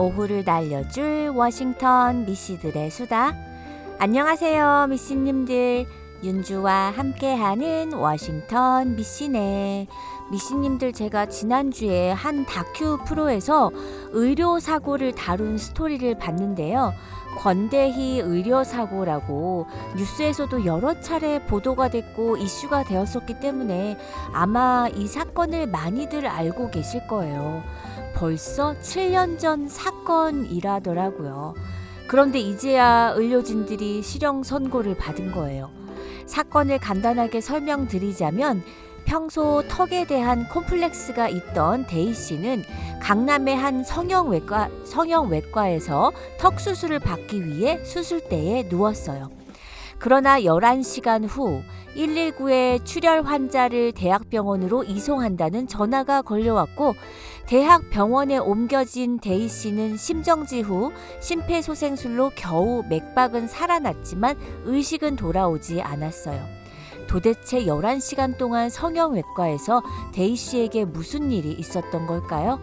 오후를 날려줄 워싱턴 미씨들의 수다. 안녕하세요, 미씨님들. 윤주와 함께하는 워싱턴 미씨네. 미씨님들 제가 지난주에 한 다큐 프로에서 의료 사고를 다룬 스토리를 봤는데요. 권대희 의료 사고라고 뉴스에서도 여러 차례 보도가 됐고 이슈가 되었었기 때문에 아마 이 사건을 많이들 알고 계실 거예요. 벌써 7년 전 사건이라더라고요. 그런데 이제야 의료진들이 실형 선고를 받은 거예요. 사건을 간단하게 설명드리자면 평소 턱에 대한 콤플렉스가 있던 데이 씨는 강남의 한 성형외과, 성형외과에서 턱 수술을 받기 위해 수술대에 누웠어요. 그러나 11시간 후 119에 출혈 환자를 대학병원으로 이송한다는 전화가 걸려왔고 대학병원에 옮겨진 데이 씨는 심정지 후 심폐소생술로 겨우 맥박은 살아났지만 의식은 돌아오지 않았어요. 도대체 11시간 동안 성형외과에서 데이 씨에게 무슨 일이 있었던 걸까요?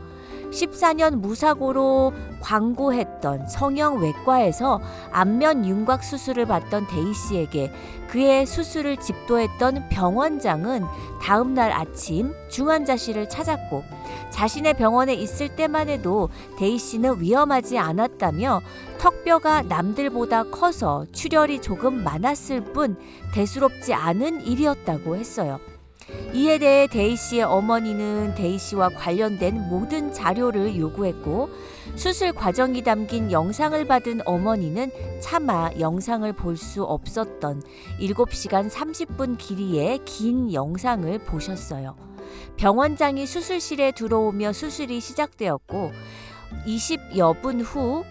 14년 무사고로 광고했던 성형 외과에서 안면 윤곽 수술을 받던 데이 씨에게 그의 수술을 집도했던 병원장은 다음 날 아침 중환자실을 찾았고 자신의 병원에 있을 때만 해도 데이 씨는 위험하지 않았다며 턱뼈가 남들보다 커서 출혈이 조금 많았을 뿐 대수롭지 않은 일이었다고 했어요. 이에 대해 데이 씨의 어머니는 데이 씨와 관련된 모든 자료를 요구했고 수술 과정이 담긴 영상을 받은 어머니는 차마 영상을 볼 수 없었던 7시간 30분 길이의 긴 영상을 보셨어요. 병원장이 수술실에 들어오며 수술이 시작되었고 20여 분후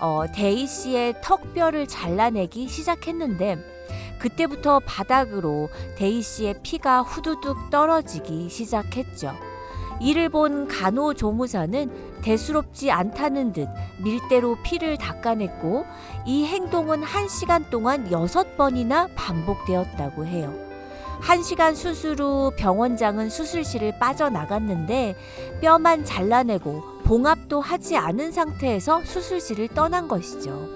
어, 데이 씨의 턱뼈를 잘라내기 시작했는데 그때부터 바닥으로 데이 씨의 피가 후두둑 떨어지기 시작했죠. 이를 본 간호조무사는 대수롭지 않다는 듯 밀대로 피를 닦아냈고 이 행동은 한 시간 동안 여섯 번이나 반복되었다고 해요. 한 시간 수술 후 병원장은 수술실을 빠져나갔는데 뼈만 잘라내고 봉합도 하지 않은 상태에서 수술실을 떠난 것이죠.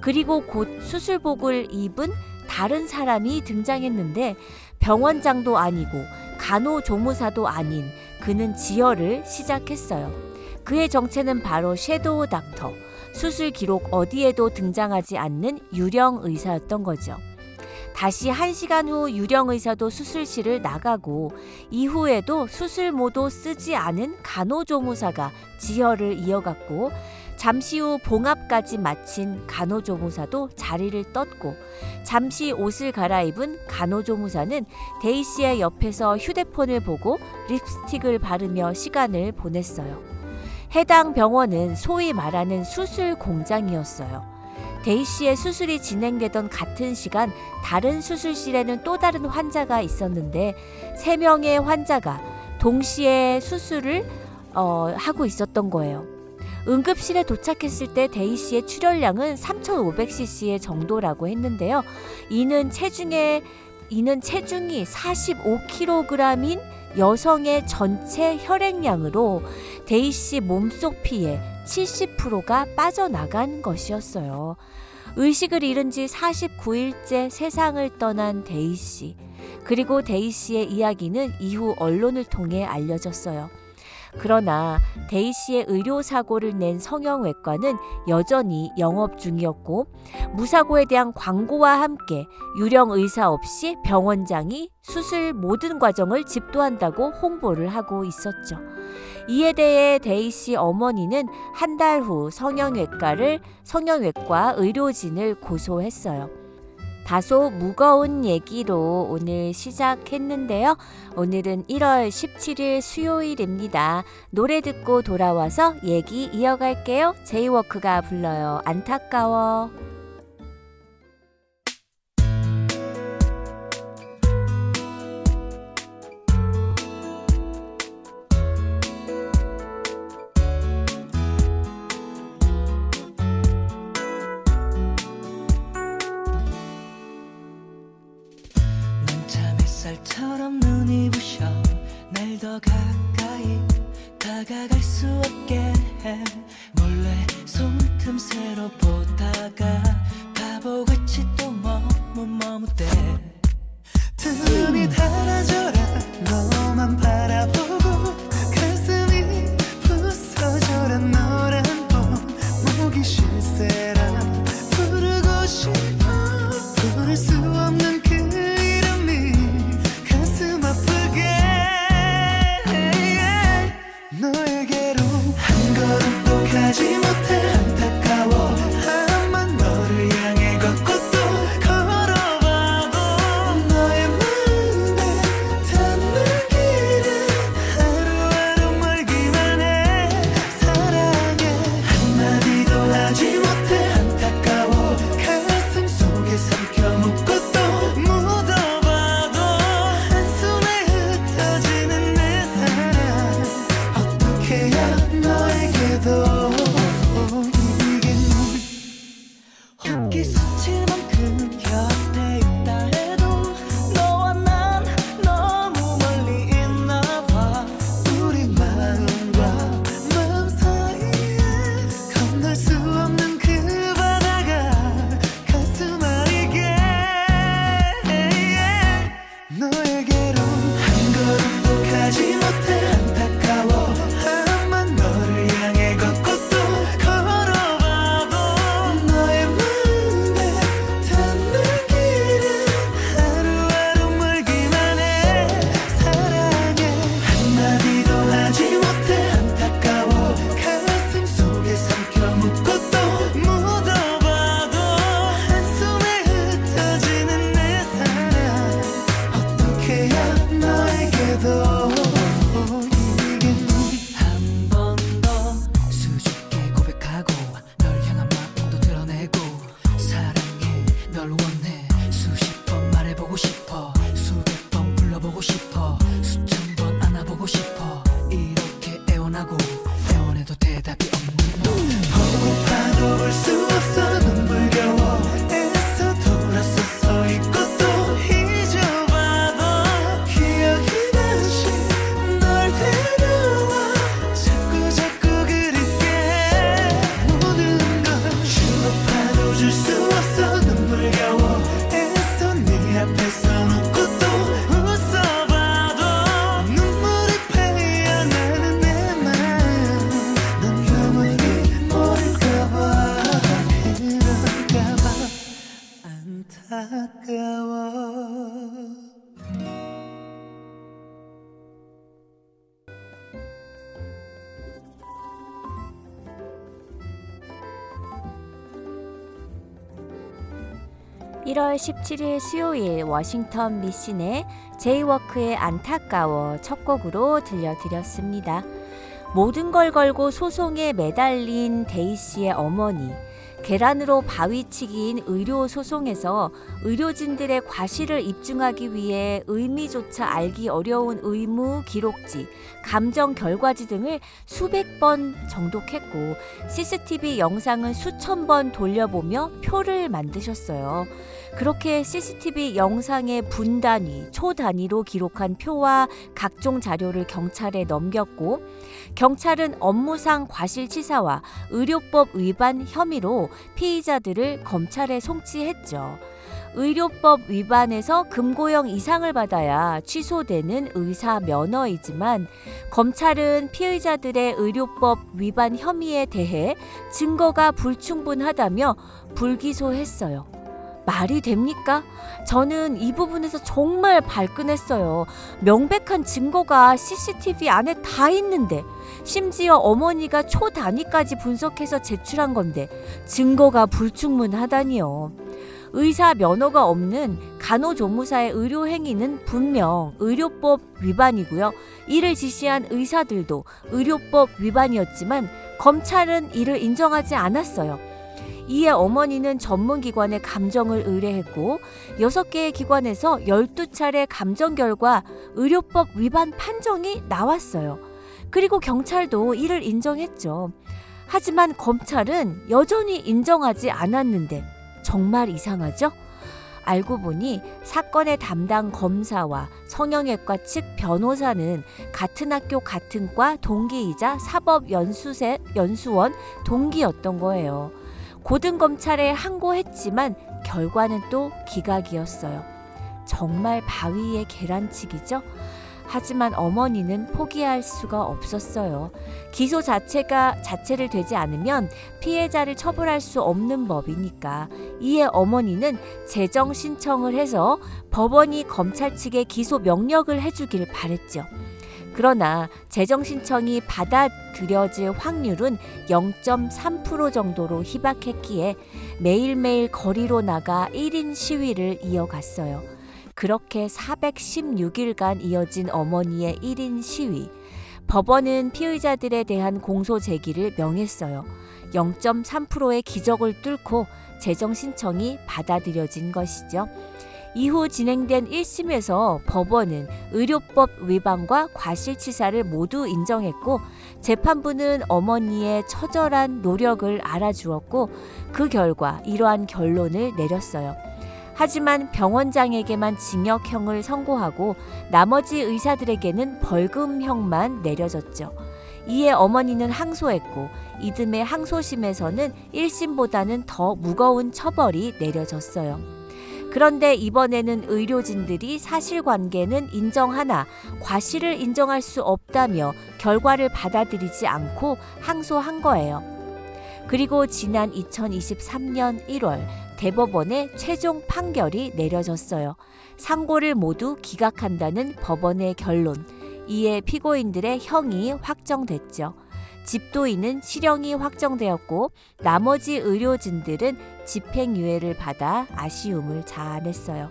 그리고 곧 수술복을 입은 다른 사람이 등장했는데 병원장도 아니고 간호조무사도 아닌 그는 지혈을 시작했어요. 그의 정체는 바로 shadow doctor, 수술 기록 어디에도 등장하지 않는 유령 의사였던 거죠. 다시 한 시간 후 유령 의사도 수술실을 나가고 이후에도 수술모도 쓰지 않은 간호조무사가 지혈을 이어갔고 잠시 후 봉합까지 마친 간호조무사도 자리를 떴고 잠시 옷을 갈아입은 간호조무사는 데이 씨의 옆에서 휴대폰을 보고 립스틱을 바르며 시간을 보냈어요. 해당 병원은 소위 말하는 수술 공장이었어요. 데이 씨의 수술이 진행되던 같은 시간 다른 수술실에는 또 다른 환자가 있었는데 세 명의 환자가 동시에 수술을 어, 하고 있었던 거예요. 응급실에 도착했을 때 데이 씨의 출혈량은 3,500cc의 정도라고 했는데요. 이는 체중에 이는 체중이 45kg인 여성의 전체 혈액량으로 데이 씨 몸속 피의 70%가 빠져나간 것이었어요. 의식을 잃은 지 49일째 세상을 떠난 데이 씨. 그리고 데이 씨의 이야기는 이후 언론을 통해 알려졌어요. 그러나 데이 씨의 의료 사고를 낸 성형외과는 여전히 영업 중이었고 무사고에 대한 광고와 함께 유령 의사 없이 병원장이 수술 모든 과정을 집도한다고 홍보를 하고 있었죠. 이에 대해 대희 씨 어머니는 한 달 후 성형외과를 성형외과 의료진을 고소했어요. 다소 무거운 얘기로 오늘 시작했는데요. 오늘은 1월 17일 수요일입니다. 노래 듣고 돌아와서 얘기 이어갈게요. 제이워크가 불러요. 안타까워. 더 가까이 다가갈 수 없게 해. 몰래 손틈새로 너에 1월 17일 수요일 워싱턴 미신의 제이워크의 안타까워 첫 곡으로 들려드렸습니다. 모든 걸 걸고 소송에 매달린 대희씨의 어머니. 계란으로 바위치기인 의료 소송에서 의료진들의 과실을 입증하기 위해 의미조차 알기 어려운 의무 기록지, 감정 결과지 등을 수백 번 정독했고 CCTV 영상은 수천 번 돌려보며 표를 만드셨어요. 그렇게 CCTV 영상의 분 단위, 초 단위로 기록한 표와 각종 자료를 경찰에 넘겼고 경찰은 업무상 과실치사와 의료법 위반 혐의로 피의자들을 검찰에 송치했죠. 의료법 위반에서 금고형 이상을 받아야 취소되는 의사 면허이지만 검찰은 피의자들의 의료법 위반 혐의에 대해 증거가 불충분하다며 불기소했어요. 말이 됩니까? 저는 이 부분에서 정말 발끈했어요. 명백한 증거가 CCTV 안에 다 있는데 심지어 어머니가 초 단위까지 분석해서 제출한 건데 증거가 불충분하다니요. 의사 면허가 없는 간호조무사의 의료 행위는 분명 의료법 위반이고요. 이를 지시한 의사들도 의료법 위반이었지만 검찰은 이를 인정하지 않았어요. 이에 어머니는 전문기관에 감정을 의뢰했고 6개의 기관에서 12차례 감정 결과 의료법 위반 판정이 나왔어요. 그리고 경찰도 이를 인정했죠. 하지만 검찰은 여전히 인정하지 않았는데 정말 이상하죠? 알고 보니 사건의 담당 검사와 성형외과 측 변호사는 같은 학교 같은 과 동기이자 사법연수세 연수원 동기였던 거예요. 고등검찰에 항고했지만 결과는 또 기각이었어요. 정말 바위의 계란치기죠? 하지만 어머니는 포기할 수가 없었어요. 기소 자체가 자체를 되지 않으면 피해자를 처벌할 수 없는 법이니까. 이에 어머니는 재정 신청을 해서 법원이 검찰 측에 기소 명령을 해주길 바랬죠. 그러나 재정 신청이 받아들여질 확률은 0.3% 정도로 희박했기에 매일매일 거리로 나가 1인 시위를 이어갔어요. 그렇게 416일간 이어진 어머니의 1인 시위. 법원은 피의자들에 대한 공소 제기를 명했어요. 0.3%의 기적을 뚫고 재정 신청이 받아들여진 것이죠. 이후 진행된 1심에서 법원은 의료법 위반과 과실치사를 모두 인정했고 재판부는 어머니의 처절한 노력을 알아주었고 그 결과 이러한 결론을 내렸어요. 하지만 병원장에게만 징역형을 선고하고 나머지 의사들에게는 벌금형만 내려졌죠. 이에 어머니는 항소했고 이듬해 항소심에서는 1심보다는 더 무거운 처벌이 내려졌어요. 그런데 이번에는 의료진들이 사실관계는 인정하나 과실을 인정할 수 없다며 결과를 받아들이지 않고 항소한 거예요. 그리고 지난 2023년 1월 대법원의 최종 판결이 내려졌어요. 상고를 모두 기각한다는 법원의 결론. 이에 피고인들의 형이 확정됐죠. 집도인은 실형이 확정되었고 나머지 의료진들은 집행유예를 받아 아쉬움을 자아냈어요.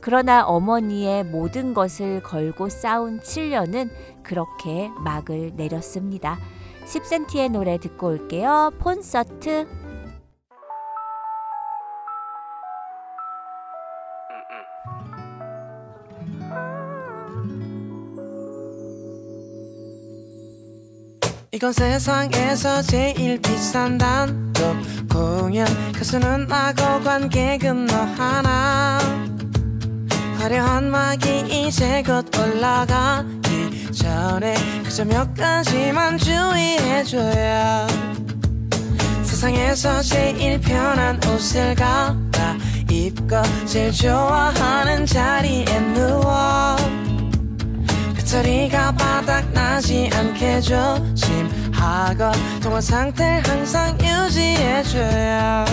그러나 어머니의 모든 것을 걸고 싸운 7년은 그렇게 막을 내렸습니다. 10cm의 노래 듣고 올게요. 콘서트. 이건 세상에서 제일 비싼 단독 공연. 가수는 나고 관객은 너 하나. 화려한 막이 이제 곧 올라가기 전에 그저 몇 가지만 주의해줘야. 세상에서 제일 편한 옷을 갈아 입고 제일 좋아하는 자리에 누워 배터리가 바닥나지 않게 조심하고 통화 상태를 항상 유지해줘야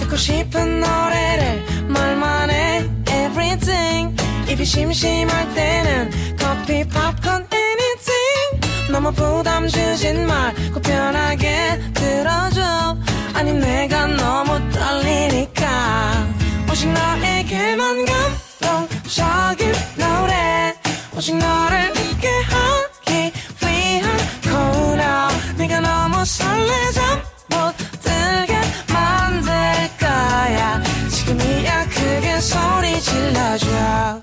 듣고 싶은 노래를 말만 해. Everything. 입이 심심할 때는 커피 팝콘 anything. 너무 부담 주진 말고 편하게 들어줘. 아니 내가 너무 떨리니까 오직 너에게만 감동적인 노래 오직 너를 웃게 하기 위한 코너. 네가 너무 설레져 못 들게 만들 거야. 지금이야 크게 소리 질러줘.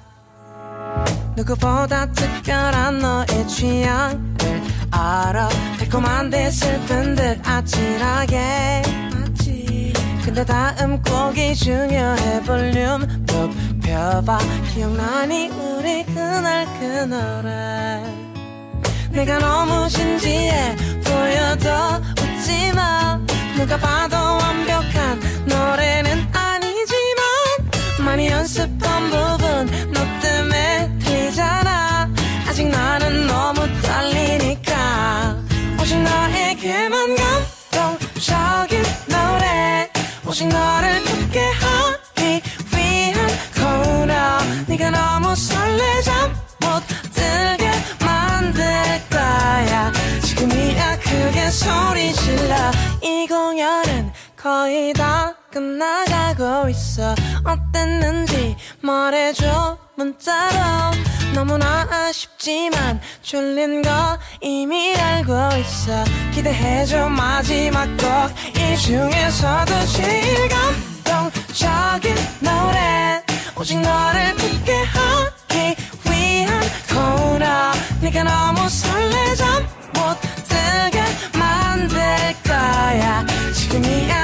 누구보다 특별한 너의 취향을 알아. 달콤한 데 슬픈 듯 아찔하게 근데 다음 곡이 중요해. 볼륨 높여봐. 기억나니? 우리 그날 그 노래 내가 너무 진지해. 보여도 웃지마. 누가 봐도 완벽한 노래는 아니지만 많이 연습한 부분 너 때문에 틀리잖아. 아직 나는 너무 떨리니까. 오직 너에게만 감동적인 노래 오직 너를 웃게 하기 위한 코너. 네가 너무 설레져 못 들게 만들 거야. 지금이야 크게 소리 질러. 이 공연은 거의 다 끝나가고 있어. 어땠는지 말해줘. 문자로. 너무나 아쉽지만 졸린 거 이미 알고 있어. 기대해줘. 마지막 곡. 이 중에서도 제일 감동적인 노래. 오직 너를 웃게 하기 위한 코너. 네가 너무 설레잠 못 들게 만들 거야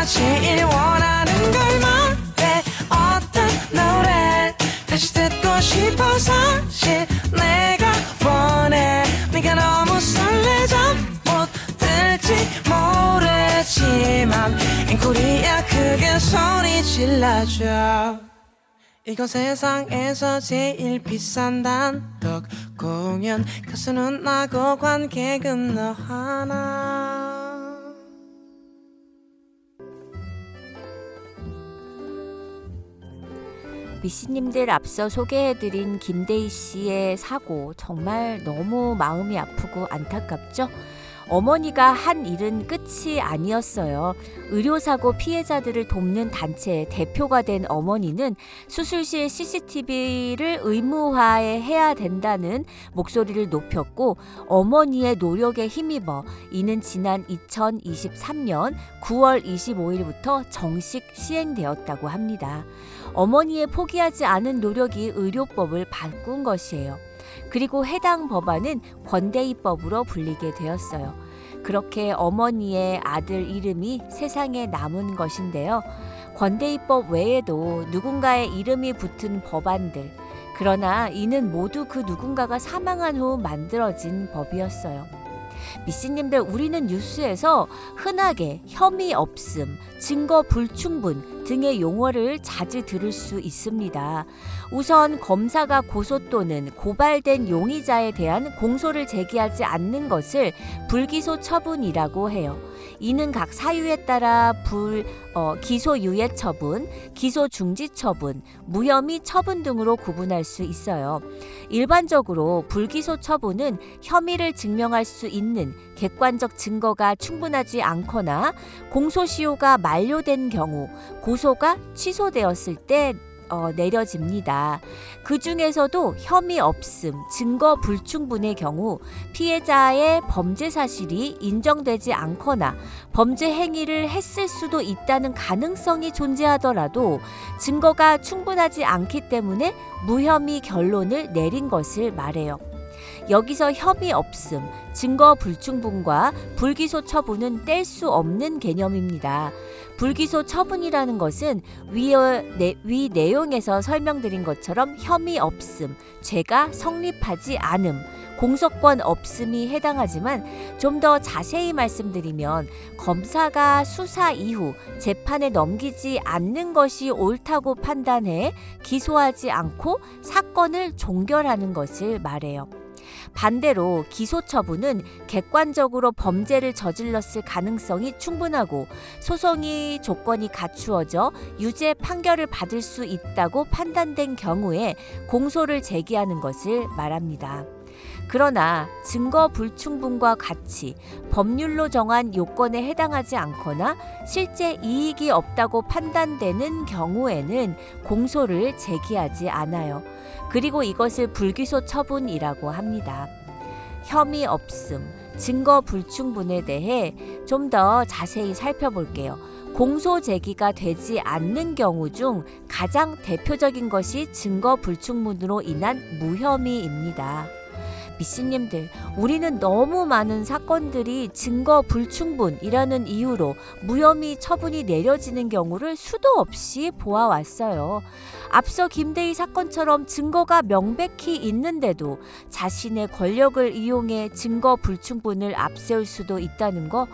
제일 원하는 걸 말해. 어떤 노래 다시 듣고 싶어 사실 내가 원해. 네가 너무 설레잠 못 들지 모르지만 앵콜이야 크게 소리 질러줘 이건 세상에서 제일 비싼 단독 공연. 가수는 나고 관객은 너 하나 미씨님들 앞서 소개해드린 김대희 씨의 사고 정말 너무 마음이 아프고 안타깝죠? 어머니가 한 일은 끝이 아니었어요. 의료사고 피해자들을 돕는 단체의 대표가 된 어머니는 수술실 CCTV를 의무화해야 된다는 목소리를 높였고 어머니의 노력에 힘입어 이는 지난 2023년 9월 25일부터 정식 시행되었다고 합니다. 어머니의 포기하지 않은 노력이 의료법을 바꾼 것이에요. 그리고 해당 법안은 권대희법으로 불리게 되었어요. 그렇게 어머니의 아들 이름이 세상에 남은 것인데요. 권대희법 외에도 누군가의 이름이 붙은 법안들. 그러나 이는 모두 그 누군가가 사망한 후 만들어진 법이었어요. 미씨님들 우리는 뉴스에서 흔하게 혐의 없음, 증거 불충분 등의 용어를 자주 들을 수 있습니다. 우선 검사가 고소 또는 고발된 용의자에 대한 공소를 제기하지 않는 것을 불기소 처분이라고 해요. 이는 각 사유에 따라 불 어, 기소 유예 처분, 기소 중지 처분, 무혐의 처분 등으로 구분할 수 있어요. 일반적으로 불기소 처분은 혐의를 증명할 수 있는 객관적 증거가 충분하지 않거나 공소시효가 만료된 경우 고소가 취소되었을 때 어, 내려집니다. 그 중에서도 혐의 없음, 증거 불충분의 경우 피해자의 범죄 사실이 인정되지 않거나 범죄 행위를 했을 수도 있다는 가능성이 존재하더라도 증거가 충분하지 않기 때문에 무혐의 결론을 내린 것을 말해요. 여기서 혐의 없음, 증거 불충분과 불기소 처분은 뗄 수 없는 개념입니다. 불기소 처분이라는 것은 위, 내, 위 내용에서 설명드린 것처럼 혐의 없음, 죄가 성립하지 않음, 공소권 없음이 해당하지만 좀 더 자세히 말씀드리면 검사가 수사 이후 재판에 넘기지 않는 것이 옳다고 판단해 기소하지 않고 사건을 종결하는 것을 말해요. 반대로 기소 처분은 객관적으로 범죄를 저질렀을 가능성이 충분하고 소송이 조건이 갖추어져 유죄 판결을 받을 수 있다고 판단된 경우에 공소를 제기하는 것을 말합니다. 그러나 증거 불충분과 같이 법률로 정한 요건에 해당하지 않거나 실제 이익이 없다고 판단되는 경우에는 공소를 제기하지 않아요. 그리고 이것을 불기소 처분이라고 합니다. 혐의 없음, 증거 불충분에 대해 좀 더 자세히 살펴볼게요. 공소 제기가 되지 않는 경우 중 가장 대표적인 것이 증거 불충분으로 인한 무혐의입니다. 미씨님들, 우리는 너무 많은 사건들이 증거 불충분이라는 이유로 무혐의 처분이 내려지는 경우를 수도 없이 보아왔어요. 앞서 김대희 사건처럼 증거가 명백히 있는데도 자신의 권력을 이용해 증거 불충분을 앞세울 수도 있다는 거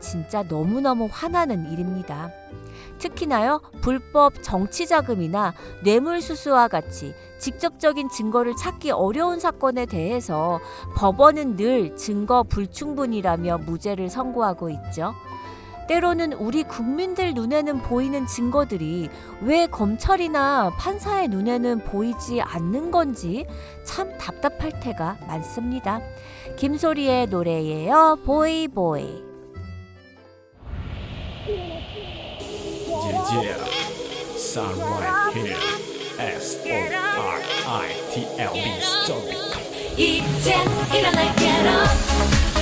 진짜 너무너무 화나는 일입니다. 특히나요, 불법 정치 자금이나 뇌물수수와 같이 직접적인 증거를 찾기 어려운 사건에 대해서 법원은 늘 증거 불충분이라며 무죄를 선고하고 있죠. 때로는 우리 국민들 눈에는 보이는 증거들이 왜 검찰이나 판사의 눈에는 보이지 않는 건지 참 답답할 때가 많습니다. 김소리의 노래예요. 보이보이. Yeah, yeah. Sign right here. S O R I T L B. Stop it. 一天一人来 get up。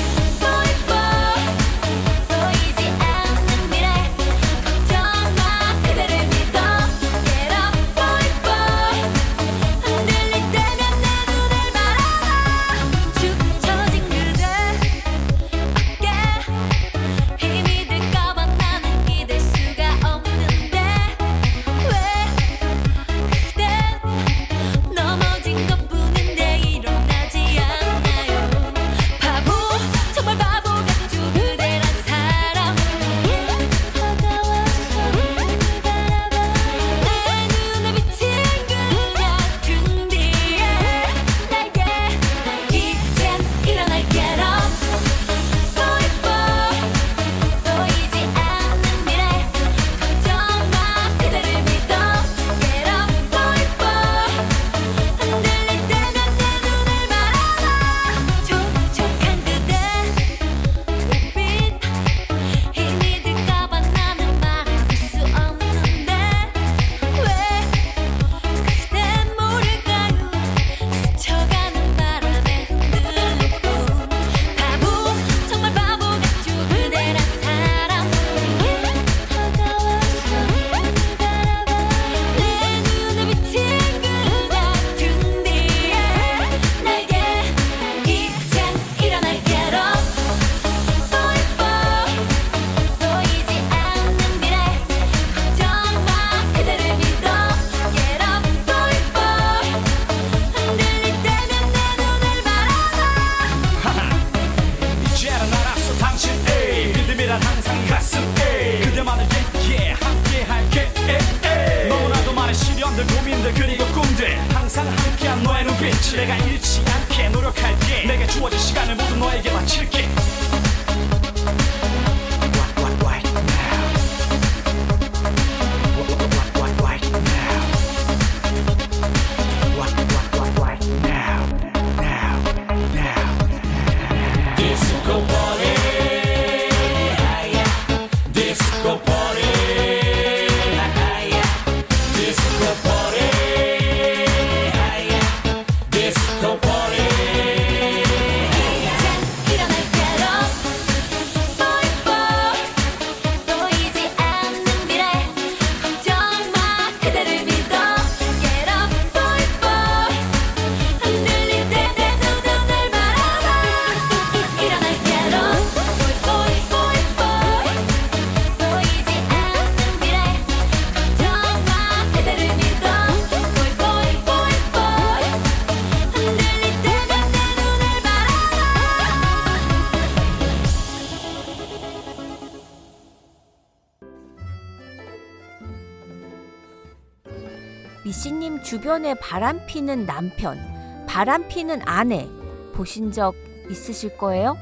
주변에 바람 피는 남편, 바람 피는 아내 보신 적 있으실 거예요?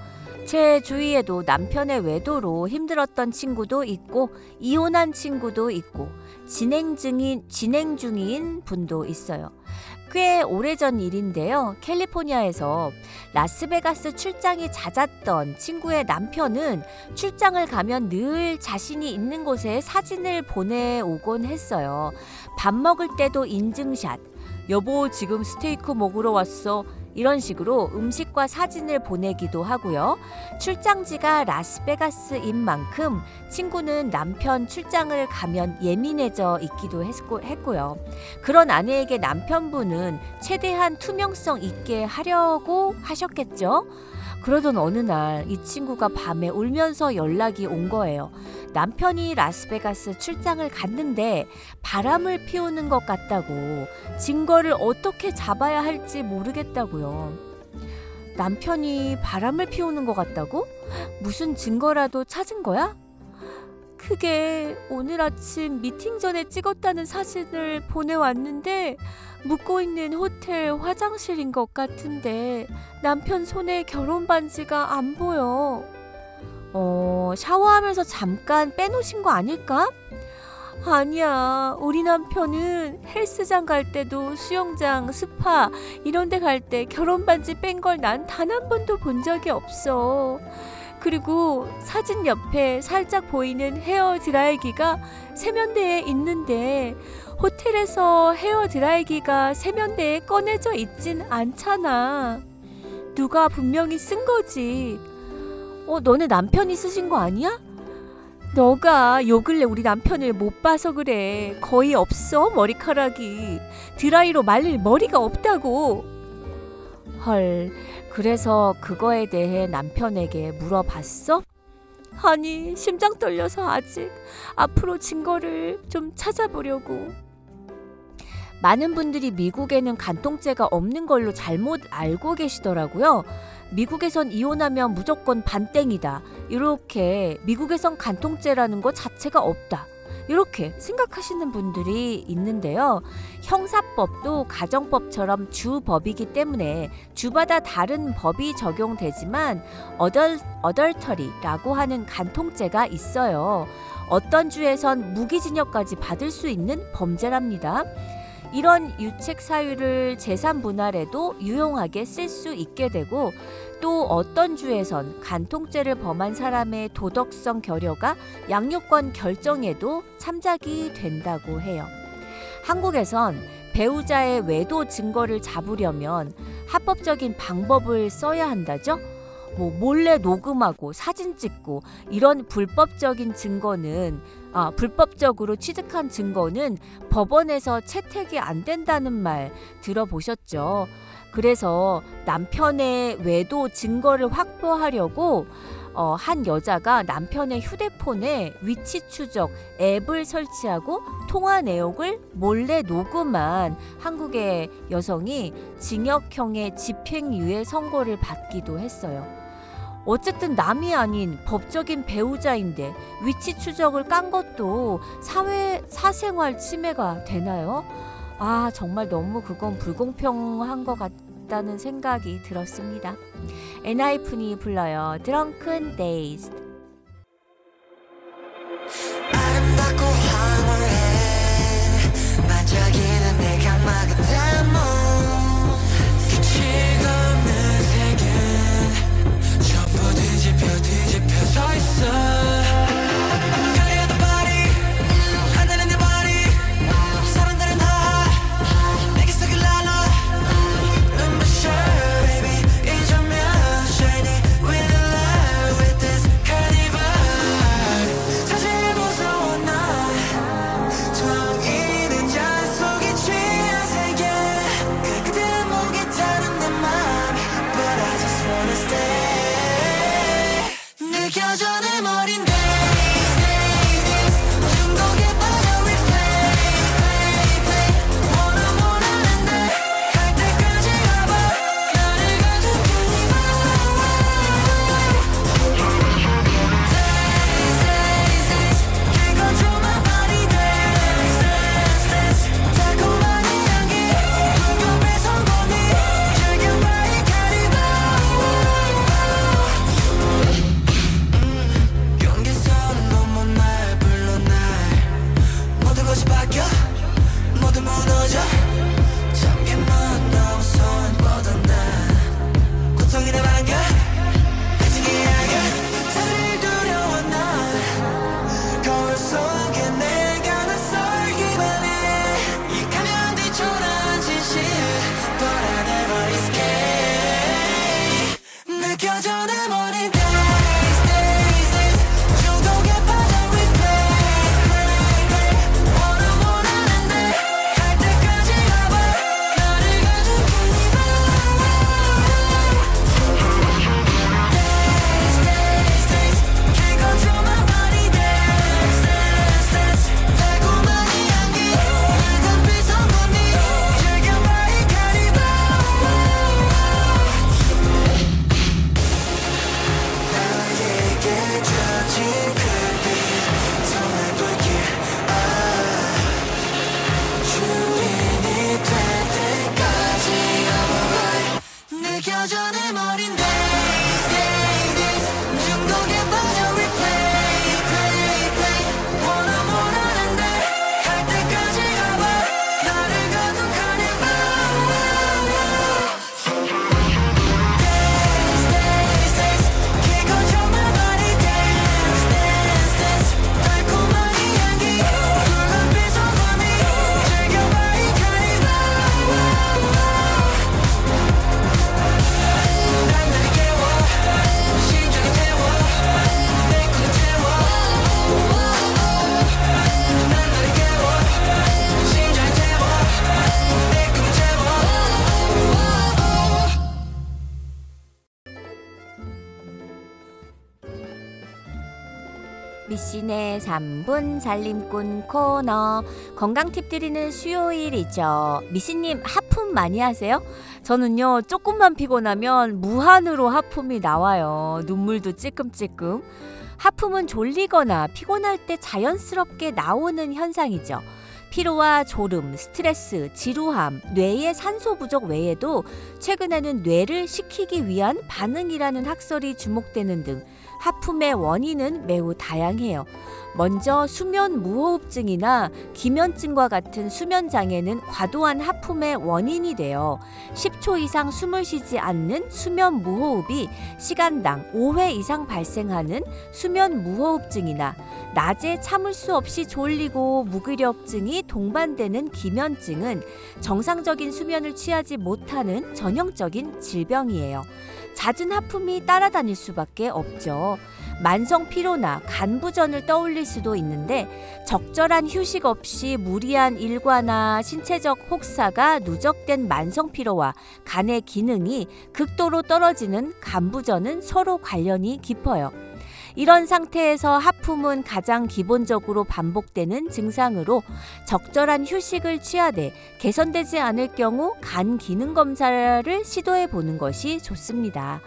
제 주위에도 남편의 외도로 힘들었던 친구도 있고 이혼한 친구도 있고 진행 중인 진행 중인 분도 있어요. 꽤 오래전 일인데요. 캘리포니아에서 라스베가스 출장이 잦았던 친구의 남편은 출장을 가면 늘 자신이 있는 곳에 사진을 보내오곤 했어요. 밥 먹을 때도 인증샷. 여보, 지금 스테이크 먹으러 왔어. 이런 식으로 음식과 사진을 보내기도 하고요. 출장지가 라스베가스인 만큼 친구는 남편 출장을 가면 예민해져 있기도 했고, 했고요. 그런 아내에게 남편분은 최대한 투명성 있게 하려고 하셨겠죠? 그러던 어느 날 이 친구가 밤에 울면서 연락이 온 거예요. 남편이 라스베가스 출장을 갔는데 바람을 피우는 것 같다고 증거를 어떻게 잡아야 할지 모르겠다고요. 남편이 바람을 피우는 것 같다고? 무슨 증거라도 찾은 거야? 그게 오늘 아침 미팅 전에 찍었다는 사진을 보내왔는데 묵고 있는 호텔 화장실인 것 같은데 남편 손에 결혼 반지가 안 보여. 어, 샤워하면서 잠깐 빼놓으신 거 아닐까? 아니야. 우리 남편은 헬스장 갈 때도 수영장, 스파 이런 데 갈 때 결혼 반지 뺀 걸 난 단 한 번도 본 적이 없어. 그리고 사진 옆에 살짝 보이는 헤어 드라이기가 세면대에 있는데 호텔에서 헤어 드라이기가 세면대에 꺼내져 있진 않잖아. 누가 분명히 쓴 거지. 어, 너네 남편이 쓰신 거 아니야? 너가 요 근래 우리 남편을 못 봐서 그래. 거의 없어, 머리카락이. 드라이로 말릴 머리가 없다고. 헐, 그래서 그거에 대해 남편에게 물어봤어? 아니, 심장 떨려서 아직 앞으로 증거를 좀 찾아보려고. 많은 분들이 미국에는 간통죄가 없는 걸로 잘못 알고 계시더라고요. 미국에선 이혼하면 무조건 반땡이다. 이렇게 미국에선 간통죄라는 것 자체가 없다. 이렇게 생각하시는 분들이 있는데요. 형사법도 가정법처럼 주법이기 때문에 주마다 다른 법이 적용되지만 어덜 어덜터리라고 하는 간통죄가 있어요. 어떤 주에선 무기징역까지 받을 수 있는 범죄랍니다. 이런 유책 사유를 재산 분할에도 유용하게 쓸 수 있게 되고 또 어떤 주에선 간통죄를 범한 사람의 도덕성 결여가 양육권 결정에도 참작이 된다고 해요. 한국에선 배우자의 외도 증거를 잡으려면 합법적인 방법을 써야 한다죠. 뭐 몰래 녹음하고 사진 찍고 이런 불법적인 증거는 아, 불법적으로 취득한 증거는 법원에서 채택이 안 된다는 말 들어보셨죠? 그래서 남편의 외도 증거를 확보하려고 어, 한 여자가 남편의 휴대폰에 위치 추적 앱을 설치하고 통화 내역을 몰래 녹음한 한국의 여성이 징역형의 집행유예 선고를 받기도 했어요. 어쨌든 남이 아닌 법적인 배우자인데 위치 추적을 깐 것도 사회 사생활 침해가 되나요? 아 정말 너무 그건 불공평한 것 같다는 생각이 들었습니다. 엔하이픈이 불러요. Drunken Days. 아름답 3분 살림꾼 코너 건강 팁 드리는 수요일이죠. 미신님 하품 많이 하세요? 저는요 조금만 피곤하면 무한으로 하품이 나와요. 눈물도 찔끔찔끔. 하품은 졸리거나 피곤할 때 자연스럽게 나오는 현상이죠. 피로와 졸음, 스트레스, 지루함, 뇌의 산소 부족 외에도 최근에는 뇌를 식히기 위한 반응이라는 학설이 주목되는 등 하품의 원인은 매우 다양해요. 먼저 수면 무호흡증이나 기면증과 같은 수면 장애는 과도한 하품의 원인이 되어 10초 이상 숨을 쉬지 않는 수면 무호흡이 시간당 5회 이상 발생하는 수면 무호흡증이나 낮에 참을 수 없이 졸리고 무기력증이 동반되는 기면증은 정상적인 수면을 취하지 못하는 전형적인 질병이에요. 잦은 하품이 따라다닐 수밖에 없죠. 만성 피로나 간부전을 떠올릴 수도 있는데 적절한 휴식 없이 무리한 일과나 신체적 혹사가 누적된 만성 피로와 간의 기능이 극도로 떨어지는 간부전은 서로 관련이 깊어요. 이런 상태에서 하품은 가장 기본적으로 반복되는 증상으로 적절한 휴식을 취하되 개선되지 않을 경우 간 기능 검사를 시도해 보는 것이 좋습니다.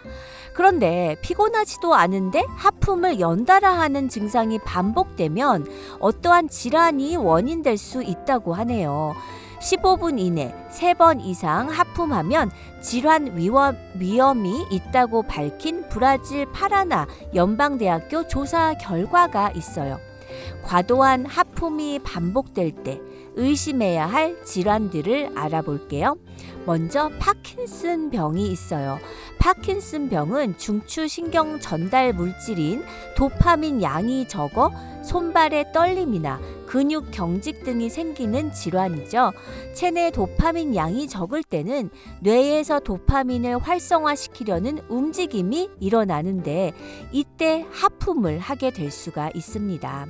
그런데 피곤하지도 않은데 하품을 연달아 하는 증상이 반복되면 어떠한 질환이 원인될 수 있다고 하네요. 15분 이내 3번 이상 하품하면 질환 위험, 위험 이 있다고 밝힌 브라질 파라나 연방대학교 조사 결과가 있어요. 과도한 하품이 반복될 때 의심해야 할 질환들을 알아볼게요. 먼저 파킨슨 병이 있어요. 파킨슨 병은 중추 신경 전달 물질인 도파민 양이 적어 손발의 떨림이나 근육 경직 등이 생기는 질환이죠. 체내 도파민 양이 적을 때는 뇌에서 도파민을 활성화시키려는 움직임이 일어나는데 이때 하품을 하게 될 수가 있습니다.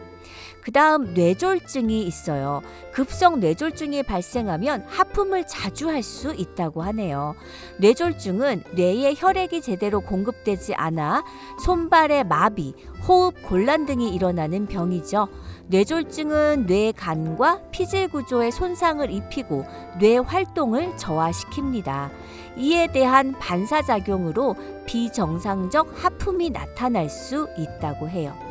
그 다음 뇌졸중이 있어요. 급성 뇌졸중이 발생하면 하품을 자주 할 수 있다고 하네요. 뇌졸중은 뇌에 혈액이 제대로 공급되지 않아 손발의 마비, 호흡 곤란 등이 일어나는 병이죠. 뇌졸중은 뇌 간과 피질 구조에 손상을 입히고 뇌 활동을 저하시킵니다. 이에 대한 반사작용으로 비정상적 하품이 나타날 수 있다고 해요.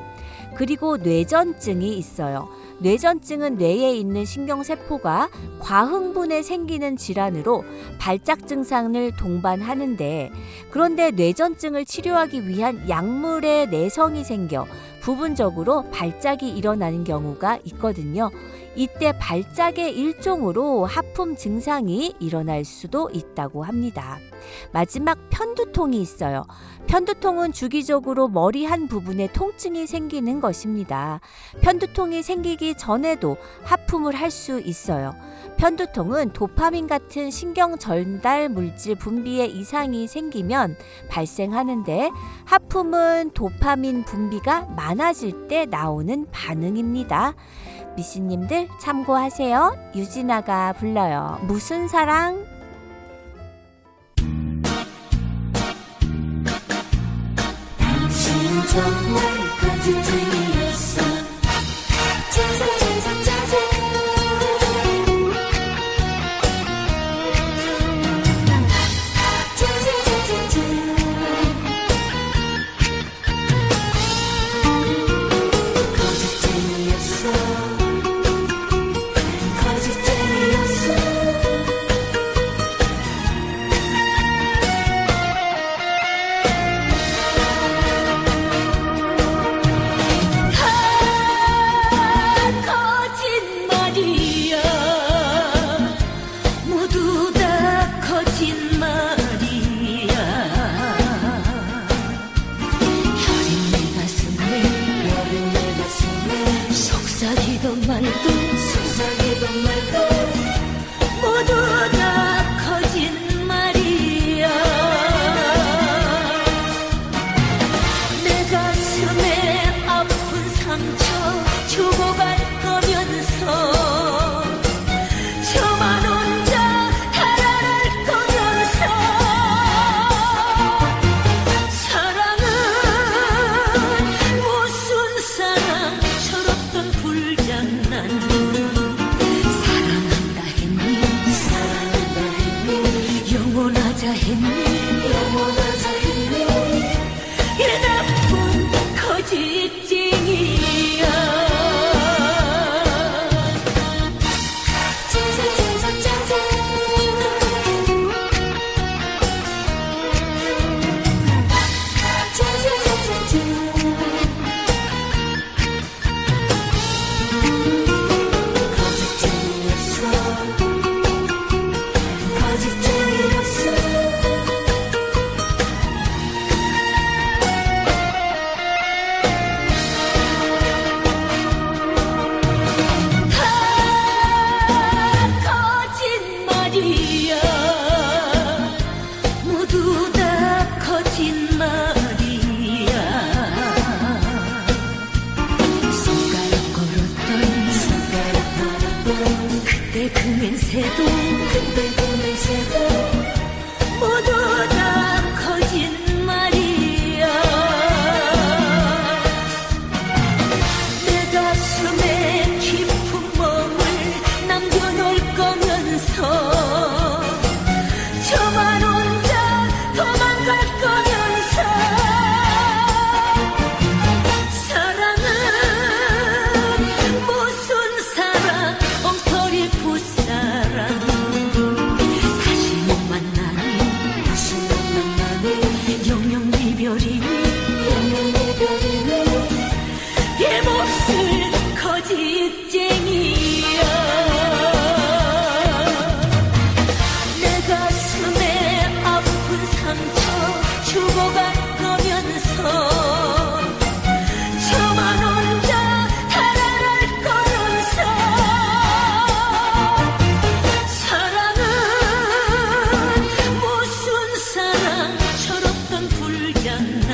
그리고 뇌전증이 있어요. 뇌전증은 뇌에 있는 신경세포가 과흥분에 생기는 질환으로 발작 증상을 동반하는데 그런데 뇌전증을 치료하기 위한 약물의 내성이 생겨 부분적으로 발작이 일어나는 경우가 있거든요. 이때 발작의 일종으로 하품 증상이 일어날 수도 있다고 합니다. 마지막 편두통이 있어요. 편두통은 주기적으로 머리 한 부분에 통증이 생기는 것입니다. 편두통이 생기기 전에도 하품을 할 수 있어요. 편두통은 도파민 같은 신경 전달 물질 분비에 이상이 생기면 발생하는데 하품은 도파민 분비가 많아질 때 나오는 반응입니다. 미씨님들 참고하세요. 유진아가 불러요. 무슨 사랑? 정말 거짓말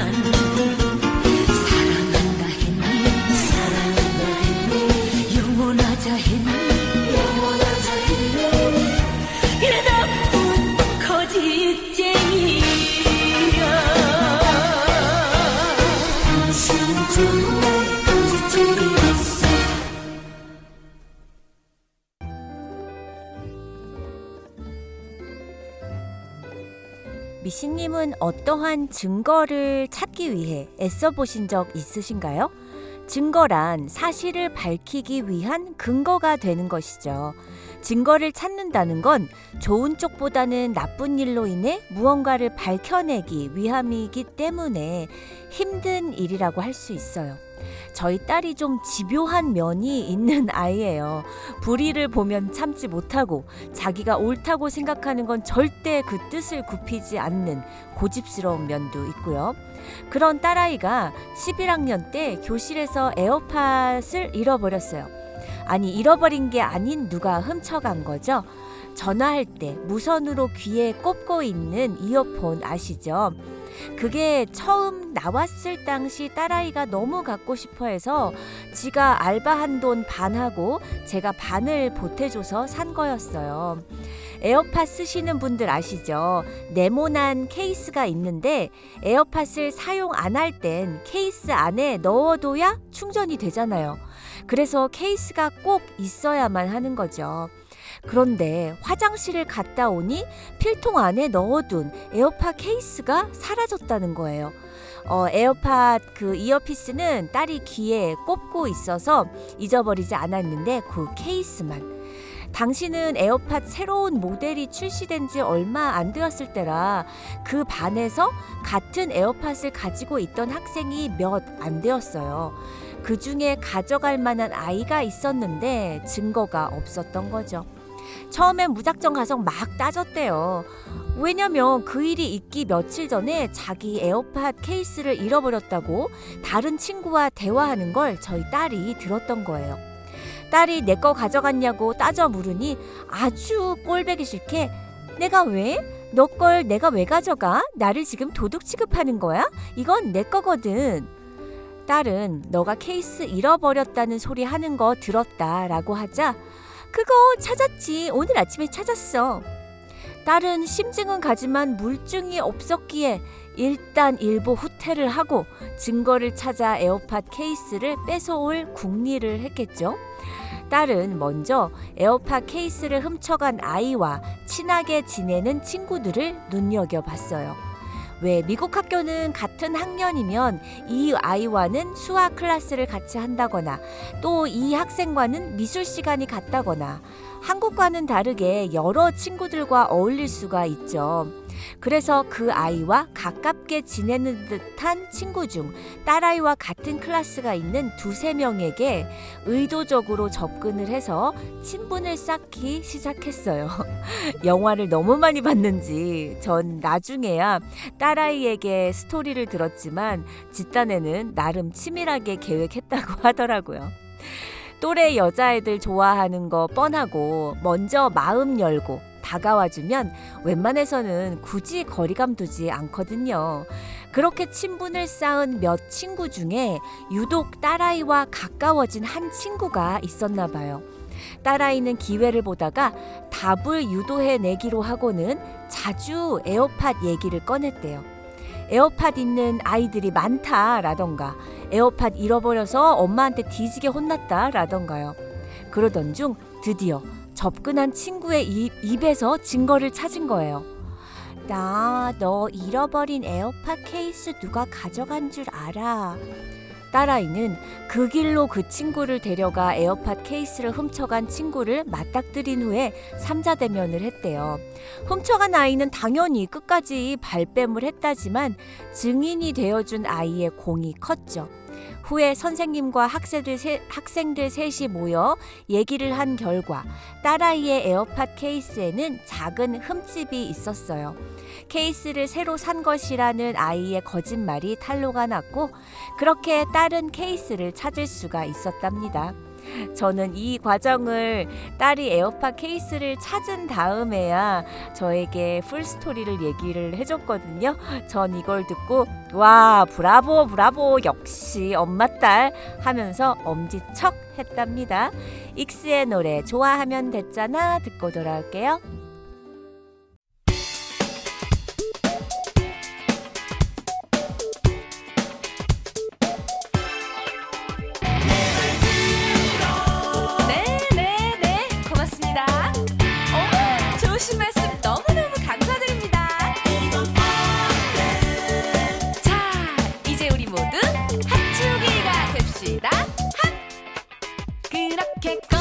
불 어떠한 증거를 찾기 위해 애써 보신 적 있으신가요? 증거란 사실을 밝히기 위한 근거가 되는 것이죠. 증거를 찾는다는 건 좋은 쪽보다는 나쁜 일로 인해 무언가를 밝혀내기 위함이기 때문에 힘든 일이라고 할 수 있어요. 저희 딸이 좀 집요한 면이 있는 아이예요. 불의를 보면 참지 못하고 자기가 옳다고 생각하는 건 절대 그 뜻을 굽히지 않는 고집스러운 면도 있고요. 그런 딸아이가 11학년 때 교실에서 에어팟을 잃어버렸어요. 아니, 잃어버린 게 아닌 누가 훔쳐간 거죠. 전화할 때 무선으로 귀에 꼽고 있는 이어폰 아시죠? 그게 처음 나왔을 당시 딸아이가 너무 갖고 싶어 해서 지가 알바한 돈 반하고 제가 반을 보태줘서 산 거였어요. 에어팟 쓰시는 분들 아시죠? 네모난 케이스가 있는데 에어팟을 사용 안 할 땐 케이스 안에 넣어둬야 충전이 되잖아요. 그래서 케이스가 꼭 있어야만 하는 거죠. 그런데 화장실을 갔다 오니 필통 안에 넣어둔 에어팟 케이스가 사라졌다는 거예요. 어, 에어팟 그 earpiece는 딸이 귀에 꼽고 있어서 잊어버리지 않았는데 그 케이스만. 당시는 에어팟 새로운 모델이 출시된 지 얼마 안 되었을 때라 그 반에서 같은 에어팟을 가지고 있던 학생이 몇 안 되었어요. 그 중에 가져갈 만한 아이가 있었는데 증거가 없었던 거죠. 처음엔 무작정 가서 막 따졌대요. 왜냐면 그 일이 있기 며칠 전에 자기 에어팟 케이스를 잃어버렸다고 다른 친구와 대화하는 걸 저희 딸이 들었던 거예요. 딸이 내 거 가져갔냐고 따져 물으니 아주 꼴배기 싫게 내가 왜? 너 걸 내가 왜 가져가? 나를 지금 도둑 취급하는 거야? 이건 내 거거든. 딸은 너가 케이스 잃어버렸다는 소리 하는 거 들었다 라고 하자 그거 찾았지. 오늘 아침에 찾았어. 딸은 심증은 가지만 물증이 없었기에 일단 일보 후퇴를 하고 증거를 찾아 에어팟 케이스를 뺏어올 궁리를 했겠죠. 딸은 먼저 에어팟 케이스를 훔쳐간 아이와 친하게 지내는 친구들을 눈여겨봤어요. 왜 미국 학교는 같은 학년이면 이 아이와는 수학 클래스를 같이 한다거나 또 이 학생과는 미술 시간이 같다거나 한국과는 다르게 여러 친구들과 어울릴 수가 있죠. 그래서 그 아이와 가깝게 지내는 듯한 친구 중 딸아이와 같은 클래스가 있는 두세 명에게 의도적으로 접근을 해서 친분을 쌓기 시작했어요. 영화를 너무 많이 봤는지 전 나중에야 딸아이에게 스토리를 들었지만 집단에는 나름 치밀하게 계획했다고 하더라고요. 또래 여자애들 좋아하는 거 뻔하고 먼저 마음 열고 다가와주면 웬만해서는 굳이 거리감 두지 않거든요. 그렇게 친분을 쌓은 몇 친구 중에 유독 딸아이와 가까워진 한 친구가 있었나 봐요. 딸아이는 기회를 보다가 답을 유도해 내기로 하고는 자주 에어팟 얘기를 꺼냈대요. 에어팟 있는 아이들이 많다라던가 에어팟 잃어버려서 엄마한테 뒤지게 혼났다라던가요. 그러던 중 드디어 접근한 친구의 입, 입에서 증거를 찾은 거예요. 나 너 잃어버린 에어팟 케이스 누가 가져간 줄 알아. 딸아이는 그 길로 그 친구를 데려가 에어팟 케이스를 훔쳐간 친구를 맞닥뜨린 후에 삼자대면을 했대요. 훔쳐간 아이는 당연히 끝까지 발뺌을 했다지만 증인이 되어준 아이의 공이 컸죠. 후에 선생님과 학생들, 세, 학생들 셋이 모여 얘기를 한 결과 딸아이의 에어팟 케이스에는 작은 흠집이 있었어요. 케이스를 새로 산 것이라는 아이의 거짓말이 탄로가 났고 그렇게 딸은 케이스를 찾을 수가 있었답니다. 저는 이 과정을 딸이 에어팟 케이스를 찾은 다음에야 저에게 full story를 얘기를 해줬거든요. 전 이걸 듣고 와 브라보 브라보 역시 엄마 딸 하면서 엄지척 했답니다. 익스의 노래 좋아하면 됐잖아 듣고 돌아올게요. 그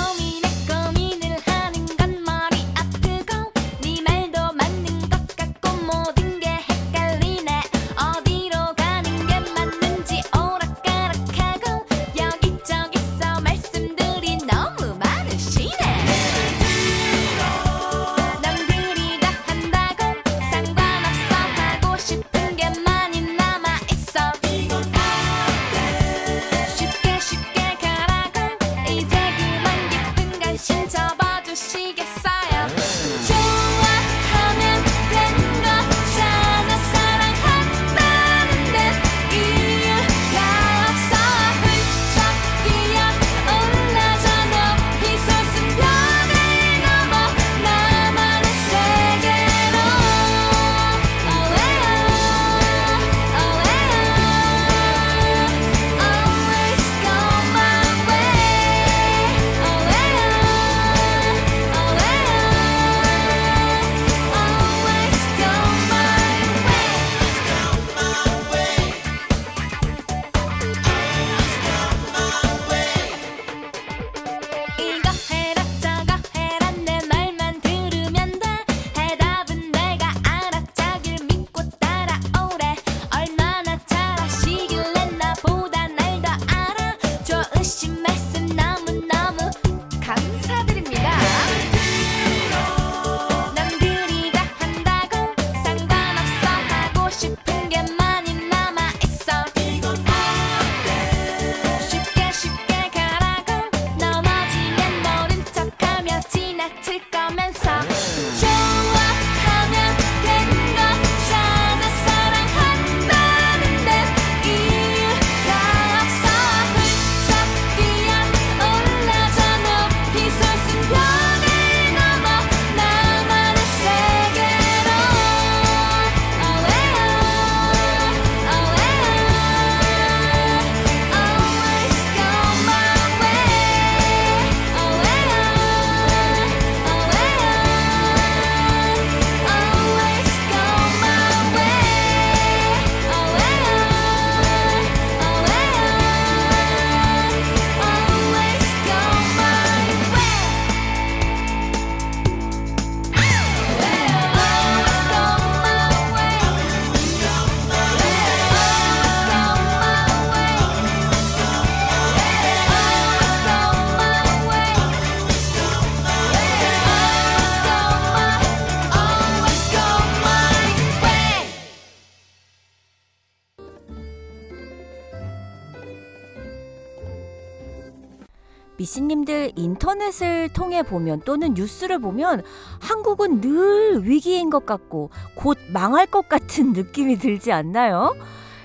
인터넷을 통해 보면 또는 뉴스를 보면 한국은 늘 위기인 것 같고 곧 망할 것 같은 느낌이 들지 않나요?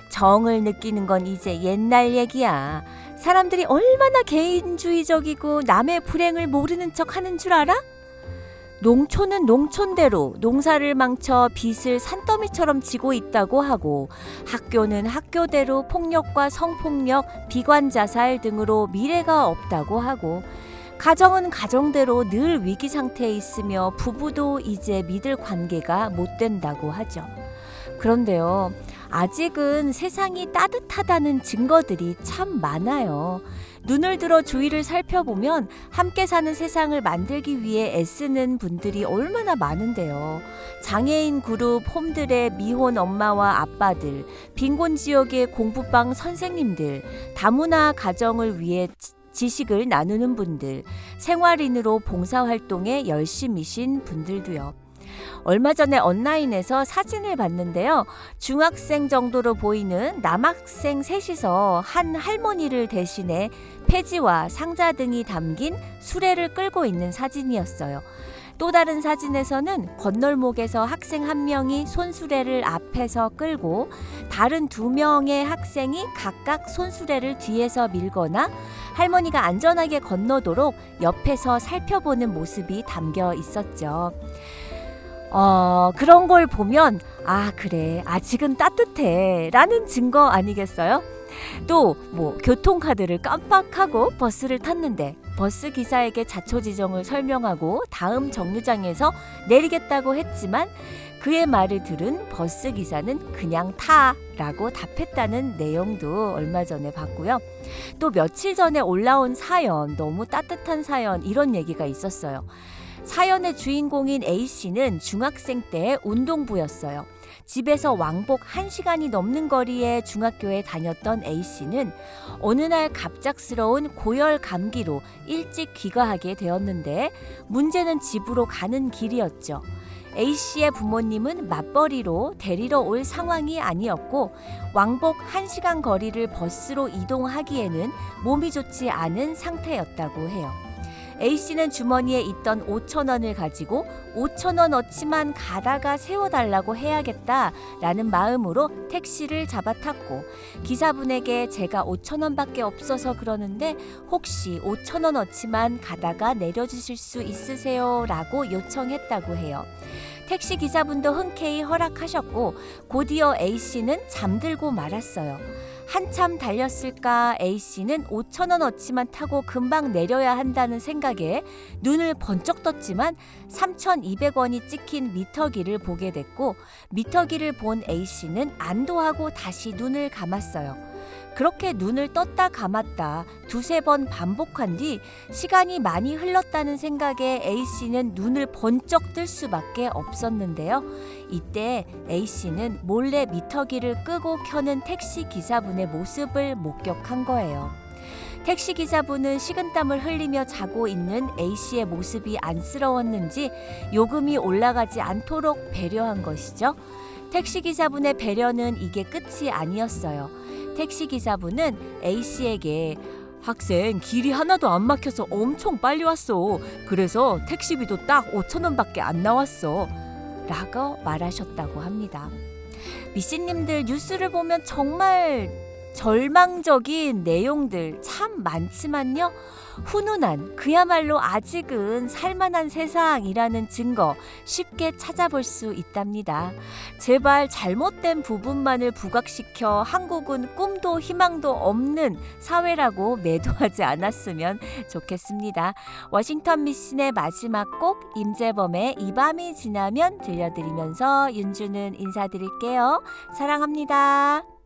정을 느끼는 건 이제 옛날 얘기야. 사람들이 얼마나 개인주의적이고 남의 불행을 모르는 척 하는 줄 알아? 농촌은 농촌대로 농사를 망쳐 빚을 산더미처럼 지고 있다고 하고 학교는 학교대로 폭력과 성폭력, 비관 자살 등으로 미래가 없다고 하고 가정은 가정대로 늘 위기 상태에 있으며 부부도 이제 믿을 관계가 못 된다고 하죠. 그런데요, 아직은 세상이 따뜻하다는 증거들이 참 많아요. 눈을 들어 주위를 살펴보면 함께 사는 세상을 만들기 위해 애쓰는 분들이 얼마나 많은데요. 장애인 그룹 홈들의 미혼 엄마와 아빠들, 빈곤 지역의 공부방 선생님들, 다문화 가정을 위해 지- 지식을 나누는 분들, 생활인으로 봉사활동에 열심이신 분들도요. 얼마 전에 온라인에서 사진을 봤는데요. 중학생 정도로 보이는 남학생 셋이서 한 할머니를 대신해 폐지와 상자 등이 담긴 수레를 끌고 있는 사진이었어요. 또 다른 사진에서는 건널목에서 학생 한 명이 손수레를 앞에서 끌고 다른 두 명의 학생이 각각 손수레를 뒤에서 밀거나 할머니가 안전하게 건너도록 옆에서 살펴보는 모습이 담겨 있었죠. 어, 그런 걸 보면, 아, 그래. 아직은 따뜻해. 라는 증거 아니겠어요? 또, 뭐, 교통카드를 깜빡하고 버스를 탔는데, 버스 기사에게 자초 지정을 설명하고 다음 정류장에서 내리겠다고 했지만, 그의 말을 들은 버스 기사는 그냥 타! 라고 답했다는 내용도 얼마 전에 봤고요. 또 며칠 전에 올라온 사연, 너무 따뜻한 사연, 이런 얘기가 있었어요. 사연의 주인공인 A씨는 중학생 때 운동부였어요. 집에서 왕복 1시간이 넘는 거리에 중학교에 다녔던 A씨는 어느 날 갑작스러운 고열 감기로 일찍 귀가하게 되었는데 문제는 집으로 가는 길이었죠. A씨의 부모님은 맞벌이로 데리러 올 상황이 아니었고 왕복 1시간 거리를 버스로 이동하기에는 몸이 좋지 않은 상태였다고 해요. A씨는 주머니에 있던 5천 원을 가지고 5천 원 어치만 가다가 세워달라고 해야겠다라는 마음으로 택시를 잡아 탔고 기사분에게 제가 5천 원밖에 없어서 그러는데 혹시 5천 원 어치만 가다가 내려주실 수 있으세요 라고 요청했다고 해요. 택시 기사분도 흔쾌히 허락하셨고 곧이어 A씨는 잠들고 말았어요. 한참 달렸을까 A씨는 5천 원 어치만 타고 금방 내려야 한다는 생각에 눈을 번쩍 떴지만 3,200원이 찍힌 미터기를 보게 됐고 미터기를 본 A씨는 안도하고 다시 눈을 감았어요. 그렇게 눈을 떴다 감았다 두세 번 반복한 뒤 시간이 많이 흘렀다는 생각에 A씨는 눈을 번쩍 뜰 수밖에 없었는데요. 이때 A씨는 몰래 미터기를 끄고 켜는 택시 기사분의 모습을 목격한 거예요. 택시 기사분은 식은땀을 흘리며 자고 있는 A씨의 모습이 안쓰러웠는지 요금이 올라가지 않도록 배려한 것이죠. 택시 기사분의 배려는 이게 끝이 아니었어요. 택시 기사분은 A씨에게 학생 길이 하나도 안 막혀서 엄청 빨리 왔어. 그래서 택시비도 딱 5천 원밖에 안 나왔어. 라고 말하셨다고 합니다. 미씨님들 뉴스를 보면 정말 절망적인 내용들 참 많지만요. 훈훈한 그야말로 아직은 살만한 세상이라는 증거 쉽게 찾아볼 수 있답니다. 제발 잘못된 부분만을 부각시켜 한국은 꿈도 희망도 없는 사회라고 매도하지 않았으면 좋겠습니다. 워싱턴 미신의 마지막 곡 임재범의 이 밤이 지나면 들려드리면서 윤주는 인사드릴게요. 사랑합니다.